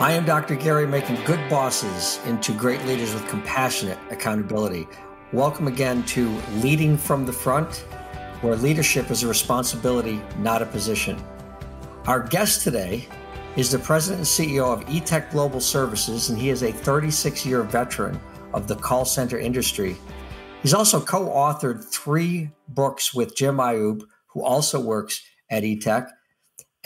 I am Dr. Gary, making good bosses into great leaders with compassionate accountability. Welcome again to Leading from the Front, where leadership is a responsibility, not a position. Our guest today is the president and CEO of eTech Global Services, and he is a 36 year veteran of the call center industry. He's also co authored three books with Jim Ayub, who also works at eTech.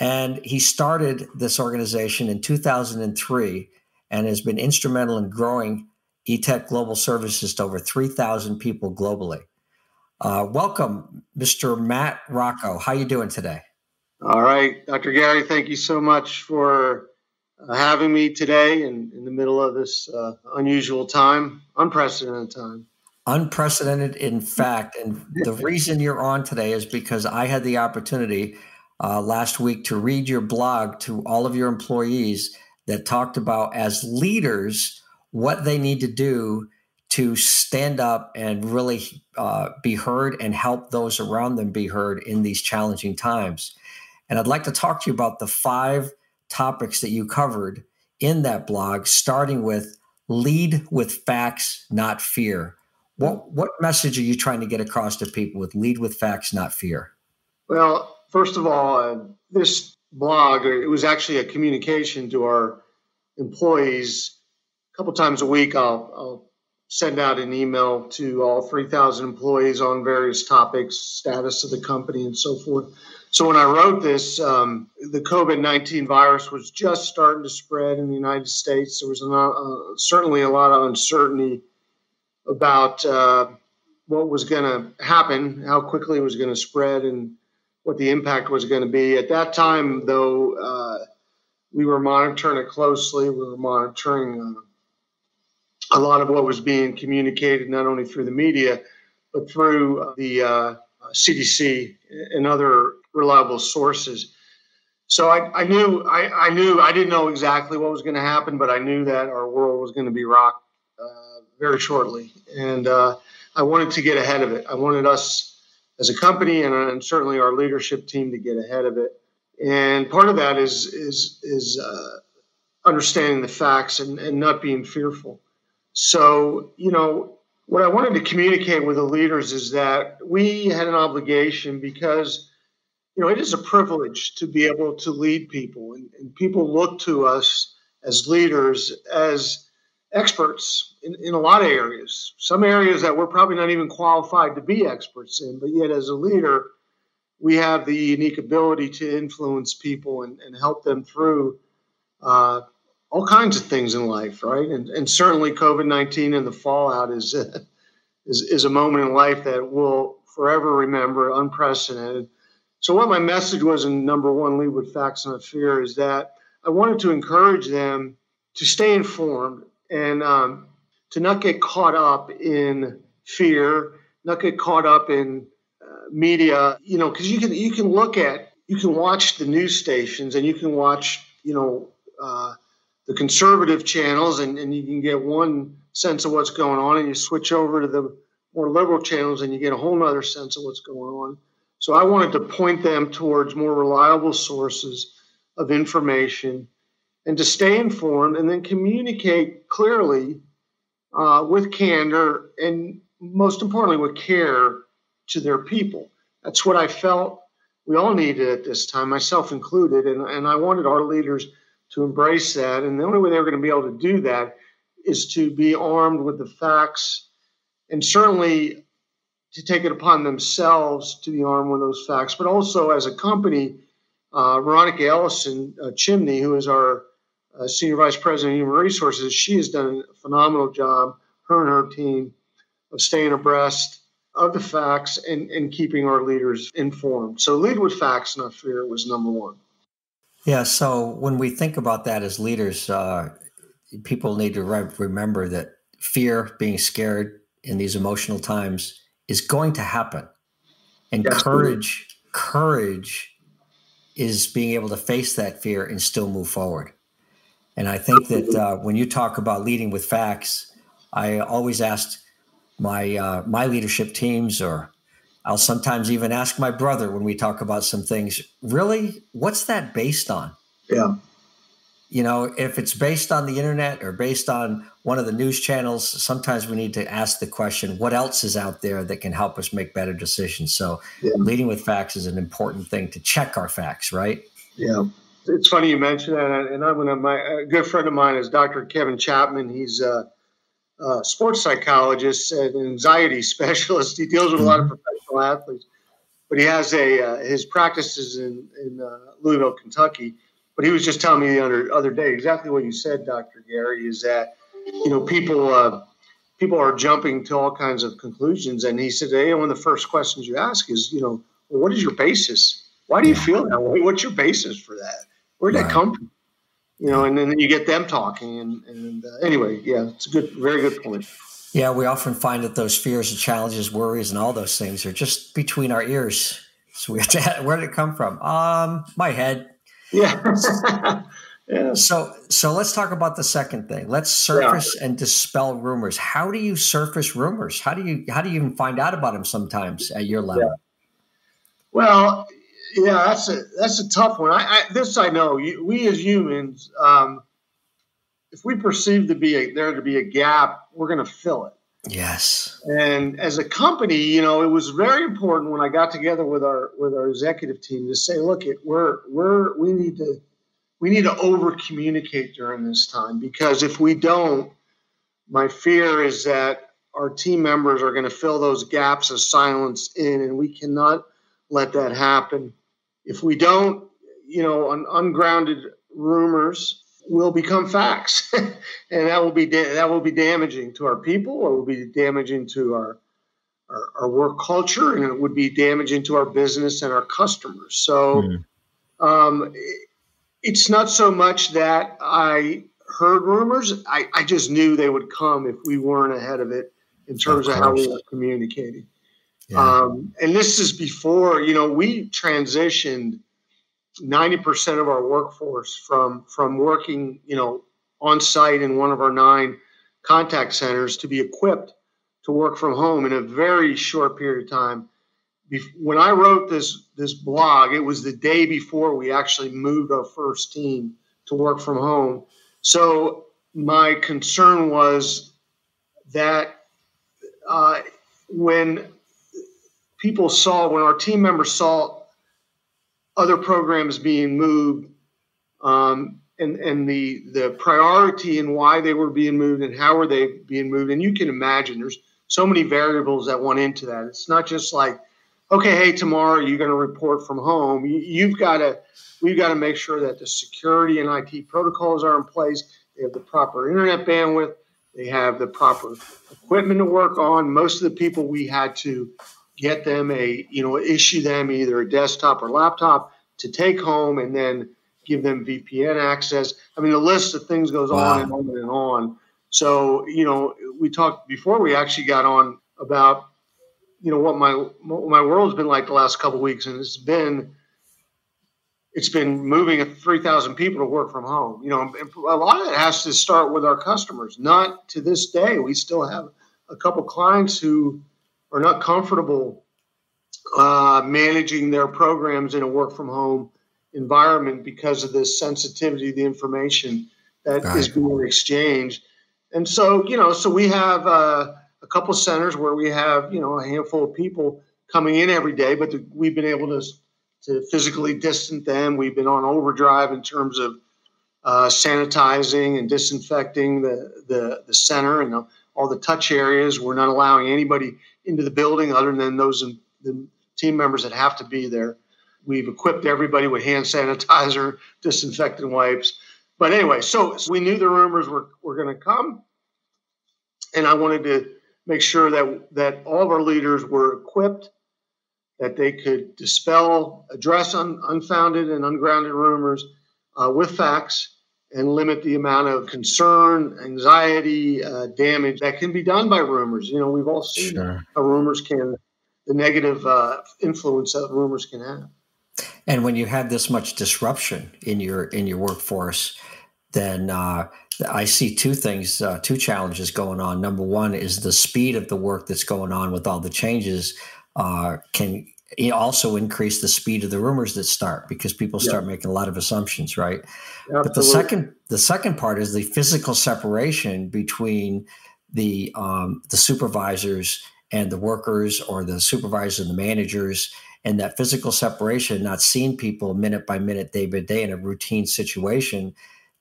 And he started this organization in 2003 and has been instrumental in growing eTech Global Services to over 3,000 people globally. Uh, welcome, Mr. Matt Rocco. How you doing today? All right, Dr. Gary, thank you so much for uh, having me today in, in the middle of this uh, unusual time, unprecedented time. Unprecedented, in fact. And the reason you're on today is because I had the opportunity uh, last week to read your blog to all of your employees that talked about as leaders what they need to do to stand up and really uh, be heard and help those around them be heard in these challenging times. And I'd like to talk to you about the five topics that you covered in that blog, starting with lead with facts, not fear. What, what message are you trying to get across to people with lead with facts, not fear? Well, First of all, uh, this blog, it was actually a communication to our employees. A couple times a week, I'll, I'll send out an email to all 3,000 employees on various topics, status of the company, and so forth. So when I wrote this, um, the COVID 19 virus was just starting to spread in the United States. There was uh, certainly a lot of uncertainty about uh, what was going to happen, how quickly it was going to spread, and what the impact was going to be. At that time, though, uh, we were monitoring it closely. We were monitoring uh, a lot of what was being communicated, not only through the media, but through the uh, CDC and other reliable sources. So I, I knew I, I, knew I didn't know exactly what was going to happen, but I knew that our world was going to be rocked uh, very shortly, and uh, I wanted to get ahead of it. I wanted us as a company and, and, certainly our leadership team to get ahead of it. And part of that is is is uh, understanding the facts and, and not being fearful. So you know what I wanted to communicate with the leaders is that we had an obligation because you know it is a privilege to be able to lead people and, and people look to us as leaders as experts in, in a lot of areas, some areas that we're probably not even qualified to be experts in, but yet as a leader, we have the unique ability to influence people and, and help them through uh, all kinds of things in life, right? And, and certainly COVID 19 and the fallout is, uh, is, is a moment in life that we'll forever remember, unprecedented. So, what my message was in number one, Lead with Facts, Not Fear, is that I wanted to encourage them to stay informed and um, to not get caught up in fear, not get caught up in uh, media, you know, because you can you can look at you can watch the news stations and you can watch you know uh, the conservative channels and, and you can get one sense of what's going on and you switch over to the more liberal channels and you get a whole other sense of what's going on. So I wanted to point them towards more reliable sources of information and to stay informed and then communicate clearly uh, with candor and most importantly with care to their people. That's what I felt we all needed at this time, myself included, and, and I wanted our leaders to embrace that. And the only way they were going to be able to do that is to be armed with the facts and certainly to take it upon themselves to be armed with those facts, but also as a company, uh, Veronica Ellison uh, Chimney, who is our uh, Senior Vice President of Human Resources, she has done a phenomenal job, her and her team, of staying abreast of the facts and, and keeping our leaders informed. So, lead with facts, not fear, was number one. Yeah. So, when we think about that as leaders, uh, people need to re- remember that fear, being scared in these emotional times is going to happen. And courage, courage is being able to face that fear and still move forward. And I think that uh, when you talk about leading with facts, I always asked my uh, my leadership teams, or I'll sometimes even ask my brother when we talk about some things. Really, what's that based on? Yeah. You know, if it's based on the internet or based on one of the news channels, sometimes we need to ask the question, what else is out there that can help us make better decisions? So, yeah. leading with facts is an important thing to check our facts, right? Yeah. It's funny you mentioned that, and I'm gonna. My a good friend of mine is Dr. Kevin Chapman. He's a, a sports psychologist and anxiety specialist. He deals with a lot of professional athletes, but he has a uh, his practices in in uh, Louisville, Kentucky. But he was just telling me the other other day exactly what you said, Dr. Gary, is that you know people uh, people are jumping to all kinds of conclusions, and he said, hey, one of the first questions you ask is, you know, well, what is your basis? Why do you feel that way? What's your basis for that? Where'd right. that come from? You know, and then you get them talking. And, and uh, anyway, yeah, it's a good, very good point. Yeah, we often find that those fears and challenges, worries, and all those things are just between our ears. So we have to, where did it come from? Um, my head. Yeah. yeah. So, so let's talk about the second thing. Let's surface yeah. and dispel rumors. How do you surface rumors? How do you, how do you even find out about them sometimes at your level? Yeah. Well, yeah, that's a that's a tough one. I, I this I know. We as humans, um, if we perceive to be a, there to be a gap, we're going to fill it. Yes. And as a company, you know, it was very important when I got together with our with our executive team to say, look, it we're we're we need to we need to over communicate during this time because if we don't, my fear is that our team members are going to fill those gaps of silence in, and we cannot let that happen if we don't, you know, un- ungrounded rumors will become facts, and that will be da- that will be damaging to our people. It will be damaging to our, our, our work culture, and it would be damaging to our business and our customers. So, mm. um, it, it's not so much that I heard rumors. I, I just knew they would come if we weren't ahead of it in terms of, of how we were communicating. Um, and this is before, you know, we transitioned 90% of our workforce from from working, you know, on site in one of our nine contact centers to be equipped to work from home in a very short period of time. When I wrote this this blog, it was the day before we actually moved our first team to work from home. So my concern was that uh, when people saw when our team members saw other programs being moved um, and and the the priority and why they were being moved and how were they being moved and you can imagine there's so many variables that went into that. It's not just like okay hey tomorrow you're going to report from home. You, you've got to we've got to make sure that the security and IT protocols are in place. They have the proper internet bandwidth. They have the proper equipment to work on. Most of the people we had to get them a, you know, issue them either a desktop or laptop to take home and then give them VPN access. I mean, the list of things goes wow. on and on and on. So, you know, we talked before we actually got on about, you know, what my what my world's been like the last couple weeks, and it's been it's been moving 3,000 people to work from home. You know, a lot of it has to start with our customers. Not to this day, we still have a couple clients who are not comfortable uh, managing their programs in a work from home environment because of the sensitivity of the information that is being exchanged. And so, you know, so we have uh, a couple centers where we have, you know, a handful of people coming in every day, but the, we've been able to, to physically distance them. We've been on overdrive in terms of uh, sanitizing and disinfecting the, the, the center and the, all the touch areas. We're not allowing anybody into the building other than those the team members that have to be there. We've equipped everybody with hand sanitizer, disinfectant wipes. But anyway, so, so we knew the rumors were, were going to come. And I wanted to make sure that, that all of our leaders were equipped, that they could dispel, address un, unfounded and ungrounded rumors uh, with facts, and limit the amount of concern, anxiety, uh, damage that can be done by rumors. You know, we've all seen sure. how rumors can, the negative uh, influence that rumors can have. And when you have this much disruption in your in your workforce, then uh, I see two things, uh, two challenges going on. Number one is the speed of the work that's going on with all the changes uh, can also increase the speed of the rumors that start because people start yeah. making a lot of assumptions, right? Absolutely. But the second the second part is the physical separation between the um, the supervisors and the workers, or the supervisors and the managers, and that physical separation, not seeing people minute by minute, day by day in a routine situation,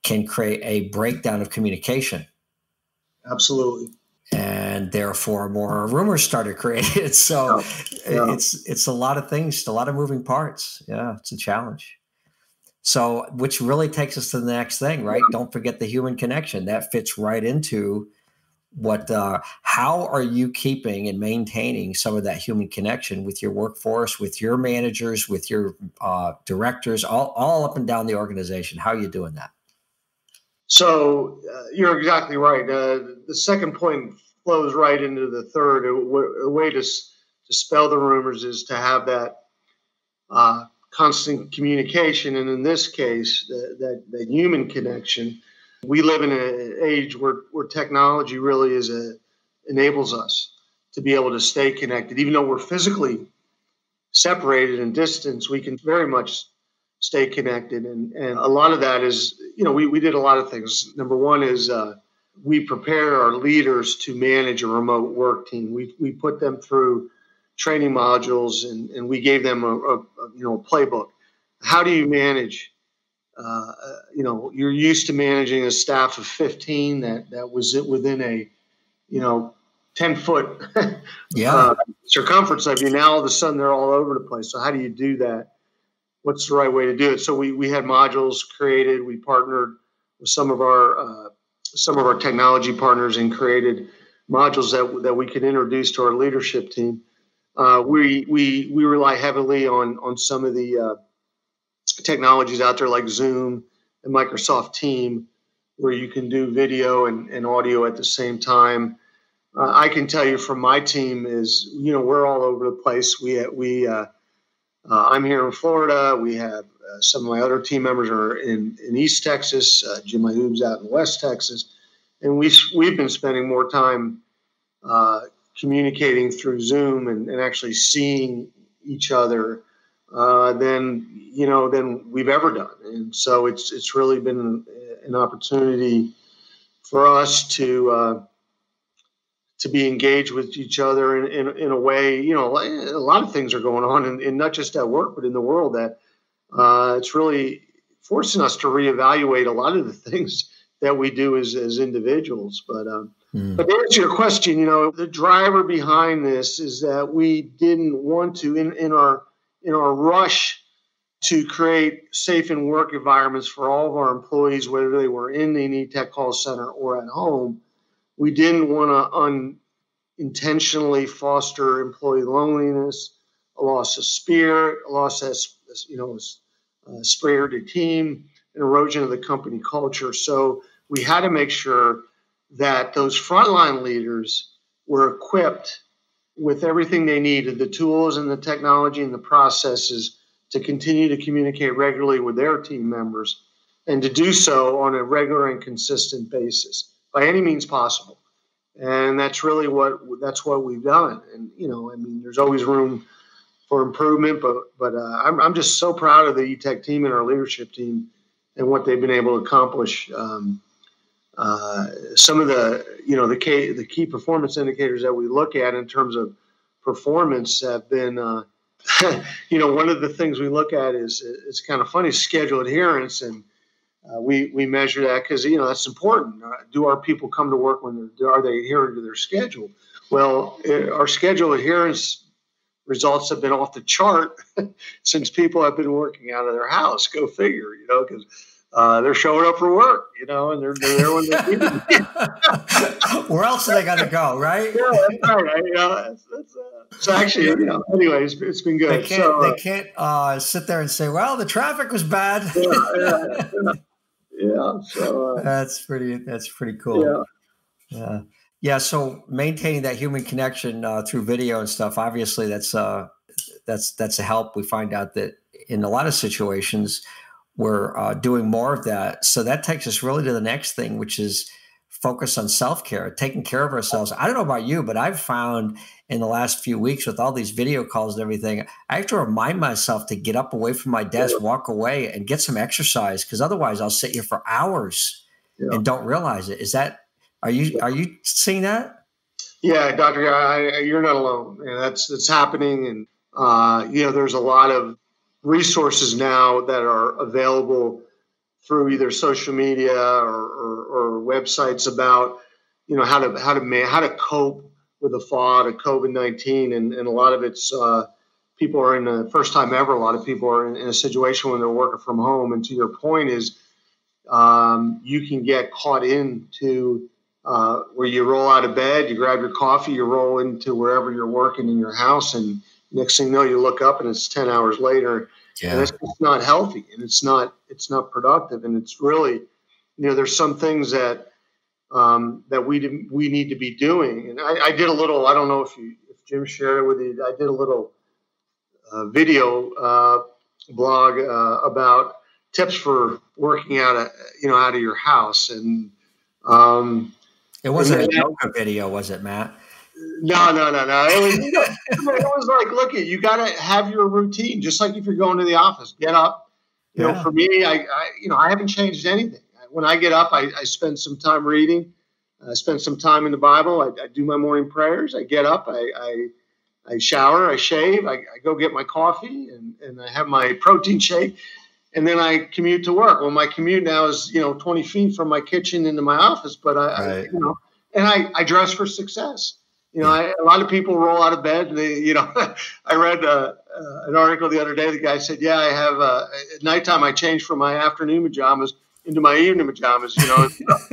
can create a breakdown of communication. Absolutely and therefore more rumors started created. So yeah. Yeah. it's it's a lot of things, a lot of moving parts. Yeah, it's a challenge. So, which really takes us to the next thing, right? Yeah. Don't forget the human connection. That fits right into what. Uh, how are you keeping and maintaining some of that human connection with your workforce, with your managers, with your uh, directors, all all up and down the organization? How are you doing that? So uh, you're exactly right. Uh, the second point flows right into the third. A, way to dispel the rumors is to have that uh, constant communication, and in this case, the, that that human connection. We live in an age where where technology really is a enables us to be able to stay connected, even though we're physically separated and distance. We can very much stay connected. And, and a lot of that is, you know, we, we did a lot of things. Number one is uh, we prepare our leaders to manage a remote work team. We, we put them through training modules and, and we gave them a, a, a you know, a playbook. How do you manage? Uh, you know, you're used to managing a staff of 15 that, that was it within a, you know, 10 foot yeah. uh, circumference of you. Now all of a sudden they're all over the place. So how do you do that? What's the right way to do it. So we we had modules created. We partnered with some of our uh, some of our technology partners and created modules that that we could introduce to our leadership team. Uh, we we we rely heavily on on some of the uh, technologies out there like Zoom and Microsoft Team, where you can do video and, and audio at the same time. Uh, I can tell you from my team is you know we're all over the place. We we uh, I'm here in Florida. We have uh, some of my other team members are in, in East Texas. Uh, Jim Mahoob's out in West Texas. And we, we've been spending more time uh, communicating through Zoom and, and, actually seeing each other uh, than, you know, than we've ever done. And so it's, it's really been an, an opportunity for us to uh, to be engaged with each other in, in, in, a way, you know, a lot of things are going on, and, and not just at work, but in the world that uh, it's really forcing us to reevaluate a lot of the things that we do as, as individuals. But um, mm. but to answer your question, you know, the driver behind this is that we didn't want to in, in our in our rush to create safe and work environments for all of our employees, whether they were in the NETEC call center or at home we didn't want to unintentionally foster employee loneliness, a loss of spirit, a loss of, you know, a spirited team, an erosion of the company culture. So we had to make sure that those frontline leaders were equipped with everything they needed the tools and the technology and the processes to continue to communicate regularly with their team members and to do so on a regular and consistent basis by any means possible. And that's really what that's what we've done. And you know, I mean, there's always room for improvement, but but uh, I'm I'm just so proud of the eTech team and our leadership team and what they've been able to accomplish. Um, uh, some of the you know the key the key performance indicators that we look at in terms of performance have been uh, you know one of the things we look at is it's kind of funny schedule adherence and uh, we we measure that because you know that's important. Uh, do our people come to work when they're are they adhering to their schedule? Well, it, uh, our schedule adherence results have been off the chart since people have been working out of their house. Go figure, you know, because uh, they're showing up for work, you know, and they're, they're there when they need Where else are they going to go, right? yeah, that's right. You know, that's, that's, uh, so actually, you know, anyways, it's been good. They can't, so, they uh, can't uh, sit there and say, well, the traffic was bad. yeah, yeah, Yeah. So uh, that's pretty. That's pretty cool. Yeah. Yeah. Yeah. So maintaining that human connection uh, through video and stuff, obviously, that's uh, that's that's a help. We find out that in a lot of situations, we're uh, doing more of that. So that takes us really to the next thing, which is focus on self care, taking care of ourselves. I don't know about you, but I've found in the last few weeks with all these video calls and everything, I have to remind myself to get up away from my desk, yeah. walk away, and get some exercise because otherwise I'll sit here for hours yeah. and don't realize it. Is that are you are you seeing that? Yeah, Doctor, you're not alone. And that's that's happening, and uh, you know, there's a lot of resources now that are available through either social media or, or, or websites about you know how to how to man, how to cope with the fall of COVID nineteen, and, and a lot of it's uh, people are in the first time ever. A lot of people are in, in, a situation when they're working from home, and to your point is um, you can get caught into uh, where you roll out of bed, you grab your coffee, you roll into wherever you're working in your house, and next thing you know, you look up and it's ten hours later yeah. and it's not healthy and it's not it's not productive and it's really you know there's some things that um, that we we need to be doing and I, I, did a little I don't know if you if Jim shared it with you I did a little uh, video uh, blog uh, about tips for working out of, you know out of your house and um, it wasn't a yoga video was it Matt no, no, no, no. It was, you know, it was like, look, you got to have your routine, just like if you're going to the office. Get up. You yeah. know, for me, I, I, you know, I haven't changed anything. When I get up, I, I spend some time reading. I spend some time in the Bible. I, I do my morning prayers. I get up. I, I, I shower. I shave. I, I, go get my coffee, and, and I have my protein shake, and then I commute to work. Well, my commute now is you know 20 feet from my kitchen into my office, but I, right. I you know, and I, I dress for success. You know, I, a lot of people roll out of bed. And they, you know, I read uh, uh, an article the other day. The guy said, "Yeah, I have uh, at nighttime. I change from my afternoon pajamas into my evening pajamas." You know,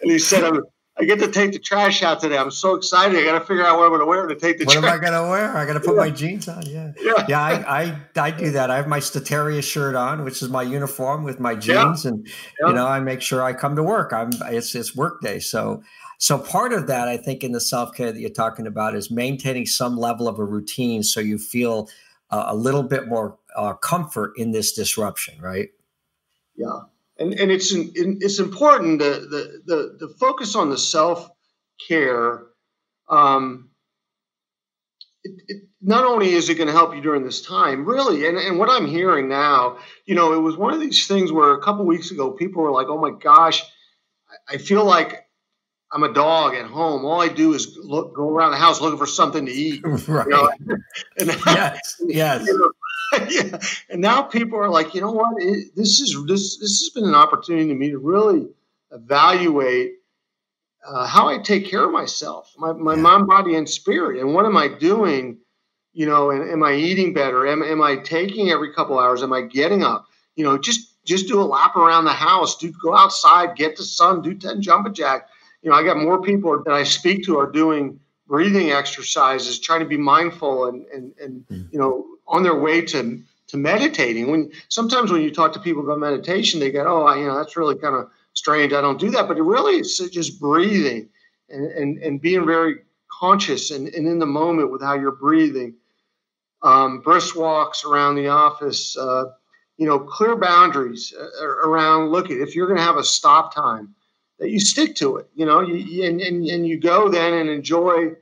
and he said, I'm, "I get to take the trash out today. I'm so excited. I got to figure out what I'm going to wear to take the. What trash. am I going to wear? I got to put yeah. my jeans on. Yeah, yeah. yeah I, I, I do that. I have my Statarius shirt on, which is my uniform with my jeans, yeah. and you know, I make sure I come to work. I'm it's it's work day, so so part of that, I think, in the self care that you're talking about is maintaining some level of a routine so you feel uh, a little bit more uh, comfort in this disruption, right? Yeah, and and it's it's important the the the, the focus on the self care. Um, it, it, not only is it going to help you during this time, really, and, and what I'm hearing now, you know, it was one of these things where a couple weeks ago people were like, "Oh my gosh, I feel like I'm a dog at home. All I do is look, go around the house looking for something to eat. Right. You know? and yes. Yes. You know, yeah. And now people are like, you know what? It, this is this this has been an opportunity to me to really evaluate uh, how I take care of myself, my my yeah. mind, body, and spirit, and what am I doing? You know, and am I eating better? Am am I taking every couple hours? Am I getting up? You know, just just do a lap around the house. Do go outside, get the sun, do ten jumping jack you know, I got more people that I speak to are doing breathing exercises, trying to be mindful and and and mm. you know on their way to to meditating. When sometimes when you talk to people about meditation, they go, "Oh, I, you know, that's really kind of strange. I don't do that." But it really is just breathing and and, and being very conscious and, and in the moment with how you're breathing. Um, brisk walks around the office. Uh, you know, clear boundaries uh, around. Look, if you're going to have a stop time that you stick to it, you know, you, and, and, and you go then and enjoy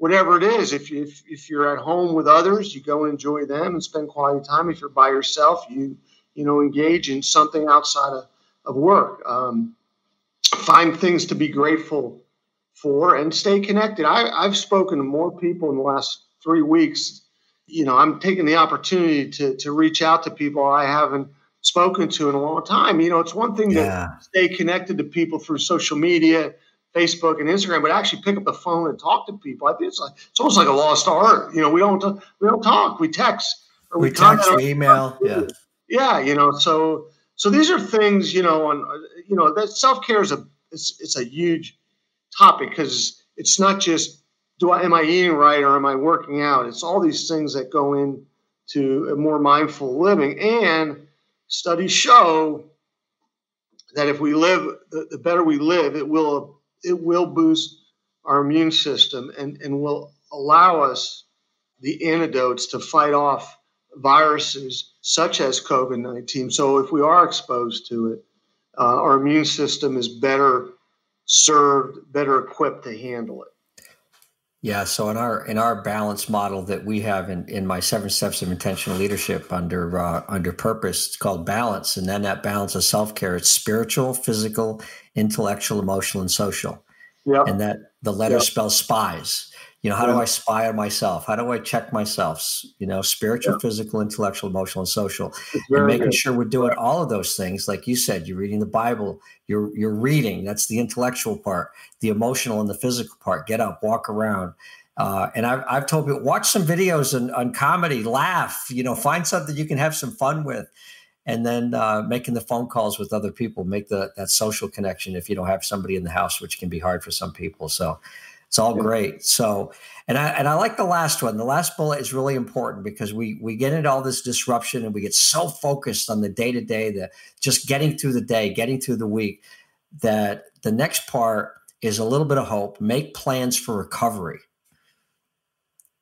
whatever it is. If, if, if you're at home with others, you go and enjoy them and spend quality time. If you're by yourself, you, you know, engage in something outside of, of work. Um, find things to be grateful for and stay connected. I, I've spoken to more people in the last three weeks. You know, I'm taking the opportunity to, to reach out to people I haven't spoken to in a long time. You know, it's one thing yeah. to stay connected to people through social media, Facebook and Instagram, but actually pick up the phone and talk to people. I think it's like it's almost like a lost art. You know, we don't we don't talk, we text or we, we text, we email, yeah, yeah. You know, so so these are things you know, and you know that self care is a it's it's a huge topic because it's not just do I am I eating right or am I working out? It's all these things that go into a more mindful living and studies show that if we live, the, the better we live, it will it will boost our immune system and, and will allow us the antidotes to fight off viruses such as COVID 19. So, if we are exposed to it, uh, our immune system is better served, better equipped to handle it. Yeah. So in our in our balance model that we have in, in my seven steps of intentional leadership under uh, under purpose, it's called balance, and then that balance of self care. It's spiritual, physical, intellectual, emotional, and social. Yeah. And that the letter yep. spells spies. You know, how do I spy on myself? How do I check myself? You know, spiritual, yeah. physical, intellectual, emotional, and social. And making good. sure we're doing all of those things. Like you said, you're reading the Bible, you're you're reading. That's the intellectual part, the emotional and the physical part. Get up, walk around. Uh, and I've, I've told people, watch some videos on, on comedy, laugh, you know, find something you can have some fun with and then uh, making the phone calls with other people make the that social connection if you don't have somebody in the house which can be hard for some people so it's all great. So, and I and I like the last one. The last bullet is really important because we we get into all this disruption and we get so focused on the day to day, the just getting through the day, getting through the week, that the next part is a little bit of hope. Make plans for recovery.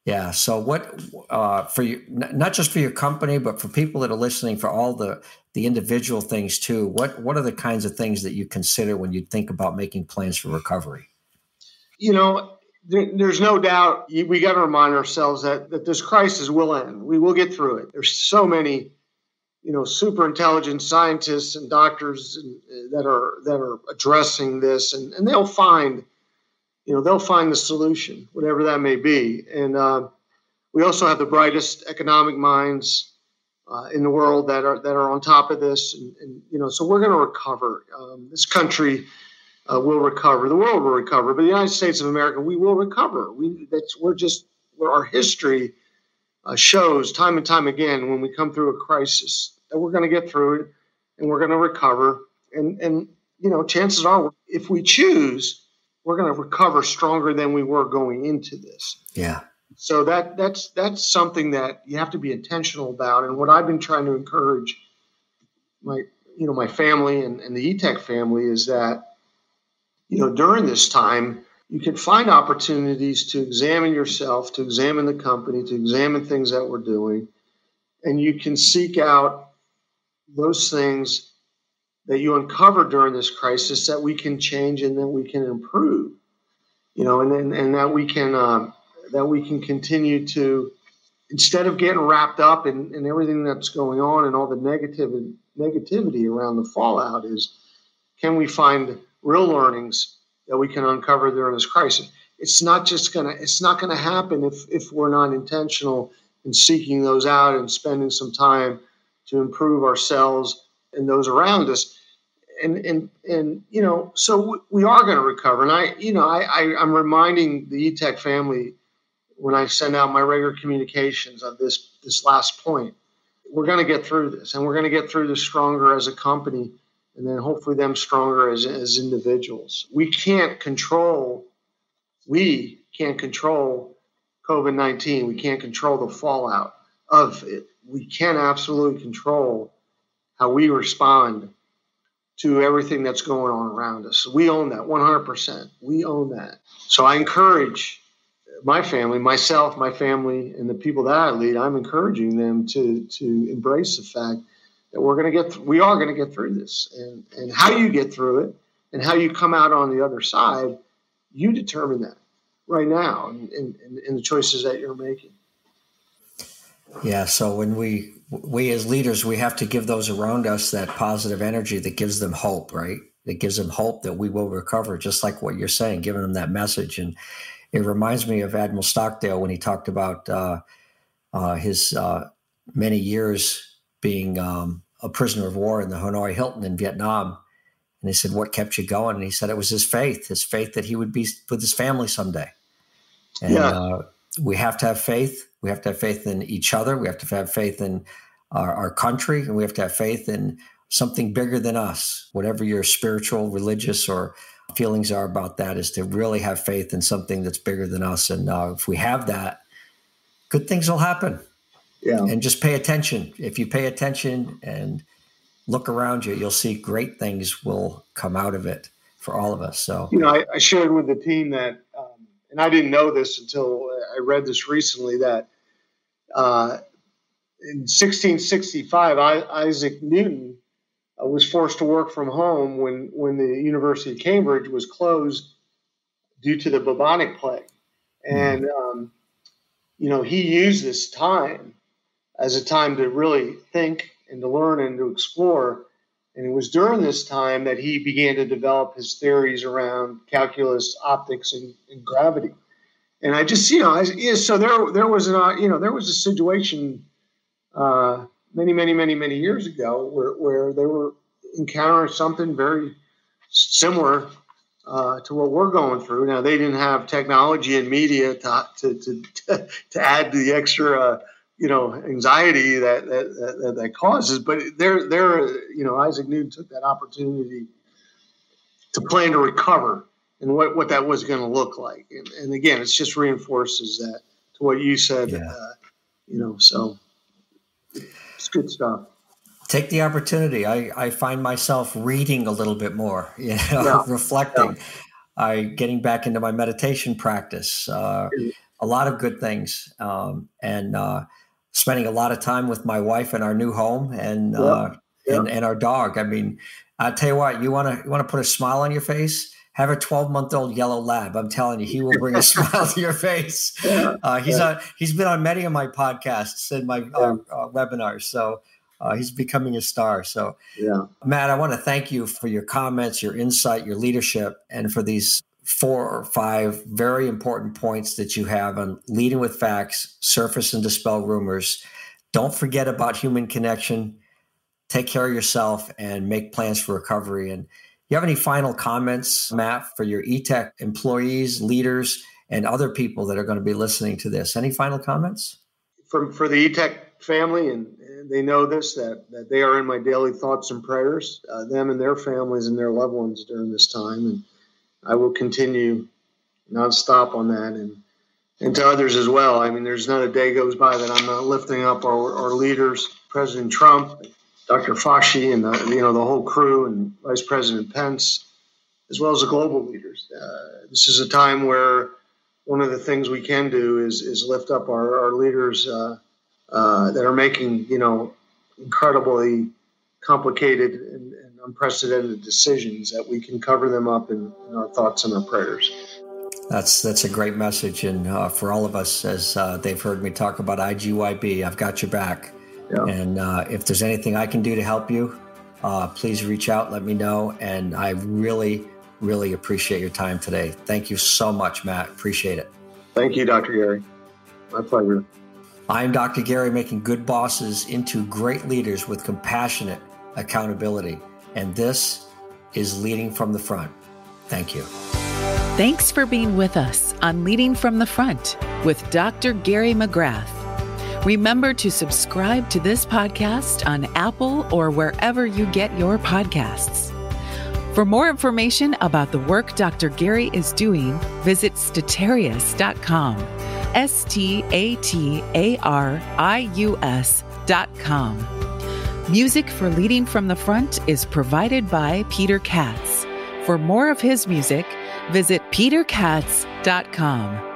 Yeah. So what uh, for you? Not just for your company, but for people that are listening, for all the the individual things too. What what are the kinds of things that you consider when you think about making plans for recovery? You know, there, there's no doubt we got to remind ourselves that, that this crisis will end. We will get through it. There's so many, you know, super intelligent scientists and doctors that are that are addressing this, and, and they'll find, you know, they'll find the solution, whatever that may be. And uh, we also have the brightest economic minds uh, in the world that are that are on top of this, and, and you know, so we're going to recover. Um, this country uh, will recover. The world will recover, but the United States of America, we will recover. We that's we're just where our history uh, shows time and time again when we come through a crisis that we're going to get through it and we're going to recover. And and you know, chances are, if we choose, we're going to recover stronger than we were going into this. Yeah. So that that's that's something that you have to be intentional about. And what I've been trying to encourage my you know my family and, and the eTech family is that you know, during this time, you can find opportunities to examine yourself, to examine the company, to examine things that we're doing, and you can seek out those things that you uncover during this crisis that we can change and that we can improve. You know, and and, and that we can uh, that we can continue to instead of getting wrapped up in, in everything that's going on and all the negative negativity around the fallout is can we find real learnings that we can uncover during this crisis. It's not just gonna it's not gonna happen if if we're not intentional in seeking those out and spending some time to improve ourselves and those around us. And and and you know, so we are going to recover. And I, you know, I, I I'm reminding the eTech family when I send out my regular communications of this this last point. We're going to get through this, and we're going to get through this stronger as a company and then hopefully them stronger as, as individuals. We can't control, we can't control COVID 19. We can't control the fallout of it. We can absolutely control how we respond to everything that's going on around us. We own that 100%. We own that. So I encourage my family, myself, my family, and the people that I lead, I'm encouraging them to, to embrace the fact that we're going to get, th- we are going to get through this. And, and how you get through it and how you come out on the other side, you determine that right now in, in, in the choices that you're making. Yeah. So when we, we as leaders, we have to give those around us that positive energy that gives them hope, right? That gives them hope that we will recover, just like what you're saying, giving them that message. And it reminds me of Admiral Stockdale when he talked about uh, uh, his uh, many years being um, a prisoner of war in the Hanoi Hilton in Vietnam. And he said, What kept you going? And he said, It was his faith, his faith that he would be with his family someday. And yeah. uh, we have to have faith. We have to have faith in each other. We have to have faith in our, our country. And we have to have faith in something bigger than us. Whatever your spiritual, religious, or feelings are about that, is to really have faith in something that's bigger than us. And uh, if we have that, good things will happen yeah and just pay attention if you pay attention and look around you. You'll see great things will come out of it for all of us. So, you know, I, I shared with the team that, um, and I didn't know this until I read this recently that uh, in 1665, I, Isaac Newton uh, was forced to work from home when, when the University of Cambridge was closed due to the bubonic plague. And, um, you know, he used this time as a time to really think and to learn and to explore. And it was during this time that he began to develop his theories around calculus, optics, and, and gravity. And I just, you know, I, so there, there was an, you know, there was a situation uh, many, many, many, many years ago where, where they were encountering something very similar uh, to what we're going through. Now they didn't have technology and media to to to, to add the extra, uh, you know, anxiety that that, that that, causes. But they're they're you know Isaac Newton took that opportunity to plan to recover and what what that was going to look like. And, and, again, it just reinforces that to what you said. Yeah. Uh, you know, so it's good stuff take the opportunity. I, I find myself reading a little bit more, you know, yeah. reflecting. Yeah. I getting back into my meditation practice. Uh, a lot of good things, um, and uh, spending a lot of time with my wife in our new home and yeah. Uh, and, and our dog. I mean, I tell you what, you want to you want to put a smile on your face. Have a 12 month old yellow lab. I'm telling you, he will bring a smile to your face. Uh, he's on. He's been on many of my podcasts and my uh, uh, webinars. So uh, he's becoming a star. So, yeah, Matt, I want to thank you for your comments, your insight, your leadership, and for these four or five very important points that you have on leading with facts, surface and dispel rumors. Don't forget about human connection. Take care of yourself and make plans for recovery. And you have any final comments, Matt, for your eTech employees, leaders, and other people that are going to be listening to this? Any final comments? For, for the eTech family and they know this that, that they are in my daily thoughts and prayers, uh, them and their families and their loved ones during this time. And I will continue nonstop on that and, and to others as well. I mean, there's not a day goes by that I'm not lifting up our, our leaders, President Trump, Dr. Fauci, and the, you know the whole crew, and Vice President Pence, as well as the global leaders. Uh, this is a time where one of the things we can do is is lift up our, our leaders. Uh, uh, that are making you know incredibly complicated and, unprecedented decisions that we can cover them up in, in, our thoughts and our prayers. That's that's a great message, and uh, for all of us, as uh, they've heard me talk about IGYB, I've got your back. Yeah. And uh, if there's anything I can do to help you, uh, please reach out, let me know. And I really, really appreciate your time today. Thank you so much, Matt. Appreciate it. Thank you, Dr. Gary. My pleasure. I'm Dr. Gary, making good bosses into great leaders with compassionate accountability. And this is Leading from the Front. Thank you. Thanks for being with us on Leading from the Front with Dr. Gary McGrath. Remember to subscribe to this podcast on Apple or wherever you get your podcasts. For more information about the work Dr. Gary is doing, visit statarius.com S T A T A R I U S dot com. Music for Leading from the Front is provided by Peter Katz. For more of his music, visit peterkatz.com.